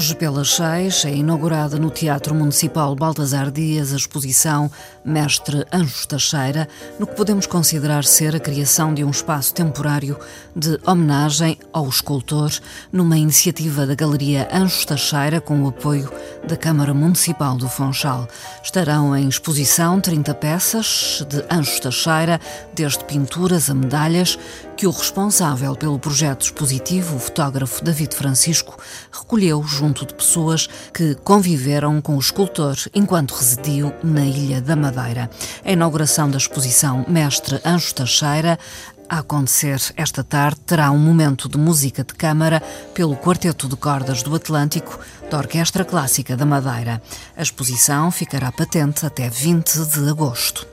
Hoje, pelas seis, é inaugurada no Teatro Municipal Baltasar Dias a exposição Mestre Anjos Teixeira, no que podemos considerar ser a criação de um espaço temporário de homenagem ao escultor, numa iniciativa da Galeria Anjos Teixeira com o apoio da Câmara Municipal do Funchal. Estarão em exposição 30 peças de Anjos Teixeira, desde pinturas a medalhas, que o responsável pelo projeto expositivo, o fotógrafo David Francisco, recolheu junto de pessoas que conviveram com o escultor enquanto residiu na Ilha da Madeira. A inauguração da exposição Mestre Anjo Teixeira a acontecer esta tarde, terá um momento de música de câmara pelo Quarteto de Cordas do Atlântico da Orquestra Clássica da Madeira. A exposição ficará patente até 20 de agosto.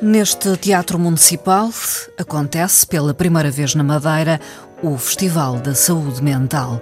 Neste Teatro Municipal acontece pela primeira vez na Madeira o Festival da Saúde Mental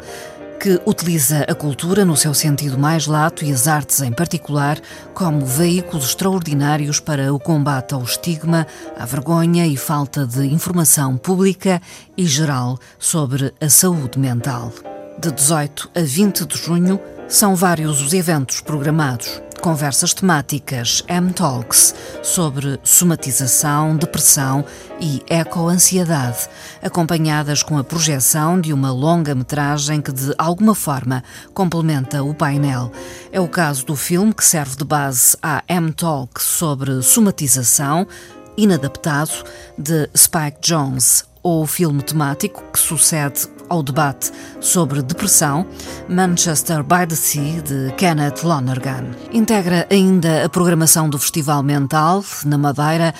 que utiliza a cultura no seu sentido mais lato e as artes em particular como veículos extraordinários para o combate ao estigma, à vergonha e falta de informação pública e geral sobre a saúde mental. De 18 a 20 de junho, são vários os eventos programados conversas temáticas M-Talks sobre somatização, depressão e ecoansiedade, acompanhadas com a projeção de uma longa-metragem que de alguma forma complementa o painel. É o caso do filme que serve de base à M-Talk sobre somatização, inadaptado, de Spike Jones, ou o filme temático que sucede ao debate sobre depressão, Manchester by the Sea, de Kenneth Lonergan. Integra ainda a programação do Festival Mental, na Madeira,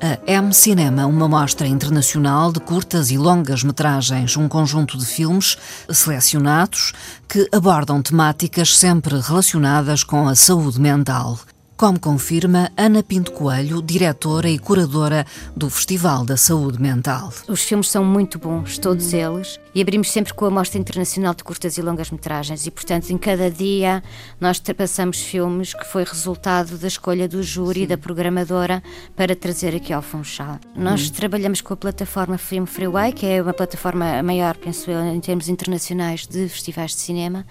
a M Cinema, uma mostra internacional de curtas e longas metragens, um conjunto de filmes selecionados que abordam temáticas sempre relacionadas com a saúde mental como confirma Ana Pinto Coelho, diretora e curadora do Festival da Saúde Mental. Os filmes são muito bons, todos eles, e abrimos sempre com a Mostra Internacional de Curtas e Longas Metragens, e portanto, em cada dia nós passamos filmes que foi resultado da escolha do júri e da programadora para trazer aqui ao Funchal. Nós hum. trabalhamos com a plataforma Film Freeway, que é uma plataforma maior, penso eu, em termos internacionais de festivais de cinema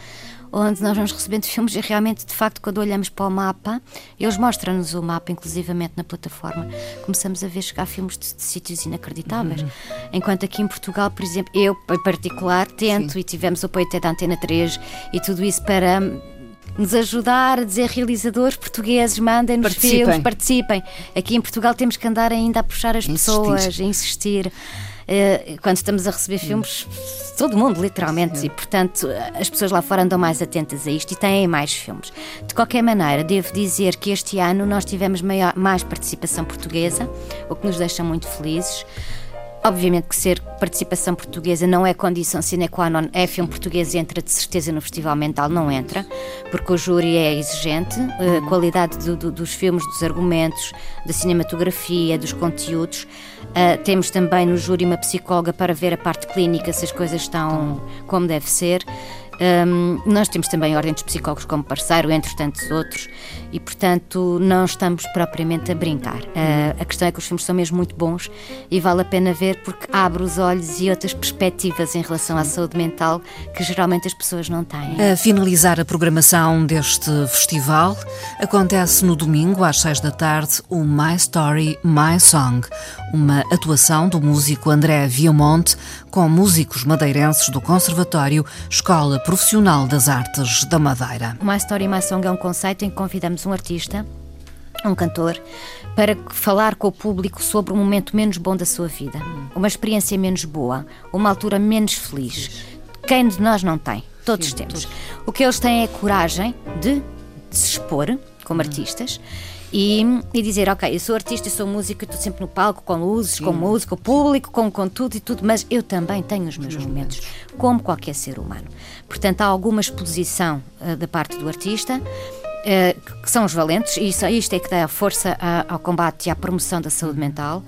onde nós vamos recebendo filmes e realmente, de facto, quando olhamos para o mapa, eles mostram-nos o mapa, inclusivamente na plataforma, começamos a ver chegar filmes de, de sítios inacreditáveis. Uhum. Enquanto aqui em Portugal, por exemplo, eu em particular tento Sim. e tivemos o apoio até da Antena 3 e tudo isso para nos ajudar a dizer realizadores portugueses, mandem-nos filmes, participem. Aqui em Portugal temos que andar ainda a puxar as insistir. pessoas, a insistir. Uh, quando estamos a receber filmes, todo mundo, literalmente, e portanto as pessoas lá fora andam mais atentas a isto e têm mais filmes. De qualquer maneira, devo dizer que este ano nós tivemos maior, mais participação portuguesa, o que nos deixa muito felizes. Obviamente que ser participação portuguesa não é condição sine qua non, é filme português entra de certeza no Festival Mental, não entra, porque o júri é exigente, a qualidade do, do, dos filmes, dos argumentos, da cinematografia, dos conteúdos. Uh, temos também no júri uma psicóloga para ver a parte clínica, se as coisas estão como deve ser. Um, nós temos também a Ordem dos Psicólogos como parceiro, entre tantos outros, e portanto não estamos propriamente a brincar. Uh, a questão é que os filmes são mesmo muito bons e vale a pena ver porque abre os olhos e outras perspectivas em relação à saúde mental que geralmente as pessoas não têm. A finalizar a programação deste festival, acontece no domingo às seis da tarde o My Story, My Song, uma atuação do músico André Viamonte com músicos madeirenses do Conservatório Escola Profissional das Artes da Madeira. My Story My Song é um conceito em que convidamos um artista, um cantor, para falar com o público sobre um momento menos bom da sua vida, uma experiência menos boa, uma altura menos feliz. Quem de nós não tem? Todos Sim, temos. Todos. O que eles têm é coragem de se expor como hum. artistas e, e dizer, ok, eu sou artista, eu sou músico, estou sempre no palco, com luzes, Sim. com música, público, com, com tudo e tudo, mas eu também tenho os meus momentos, como qualquer ser humano. Portanto, há alguma exposição uh, da parte do artista. Uh, que são os valentes, e isso, isto é que dá força a, ao combate e à promoção da saúde mental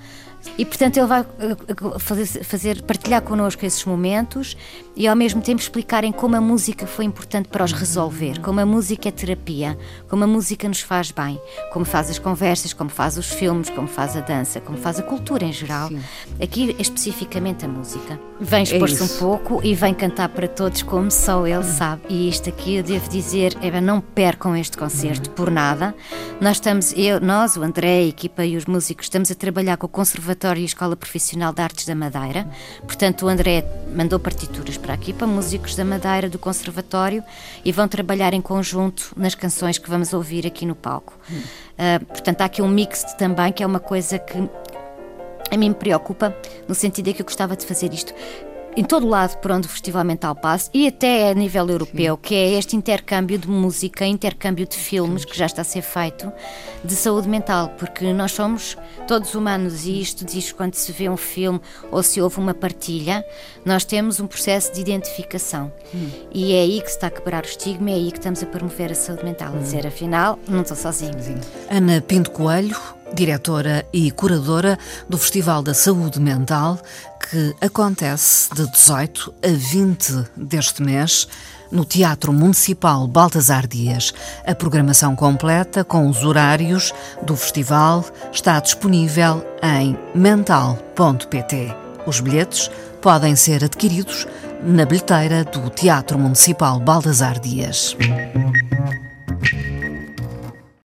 E portanto ele vai uh, fazer, fazer partilhar connosco esses momentos e ao mesmo tempo explicarem como a música foi importante para os resolver, como a música é terapia, como a música nos faz bem, como faz as conversas, como faz os filmes, como faz a dança, como faz a cultura em geral. Sim. Aqui especificamente a música. Vem é expor-se é um pouco e vem cantar para todos como só ele sabe. E isto aqui eu devo dizer, é, não percam este concerto por nada. Nós estamos, eu, nós, o André, a equipa e os músicos, estamos a trabalhar com o Conservatório e Escola Profissional de Artes da Madeira. Portanto, o André mandou partituras para aqui, para músicos da Madeira, do Conservatório, e vão trabalhar em conjunto nas canções que vamos ouvir aqui no palco. Uh, portanto, há aqui um mix também, que é uma coisa que a mim me preocupa, no sentido de que eu gostava de fazer isto em todo lado por onde o Festival Mental passa e até a nível europeu, Sim. que é este intercâmbio de música, intercâmbio de filmes que já está a ser feito de saúde mental, porque nós somos todos humanos e isto diz quando se vê um filme ou se houve uma partilha, nós temos um processo de identificação hum. e é aí que se está a quebrar o estigma, é aí que estamos a promover a saúde mental, hum. a dizer afinal não estou sozinho. Ana Pinto Coelho diretora e curadora do Festival da Saúde Mental, que acontece de 18 a 20 deste mês no Teatro Municipal Baltasar Dias. A programação completa com os horários do festival está disponível em mental.pt. Os bilhetes podem ser adquiridos na bilheteira do Teatro Municipal Baltasar Dias.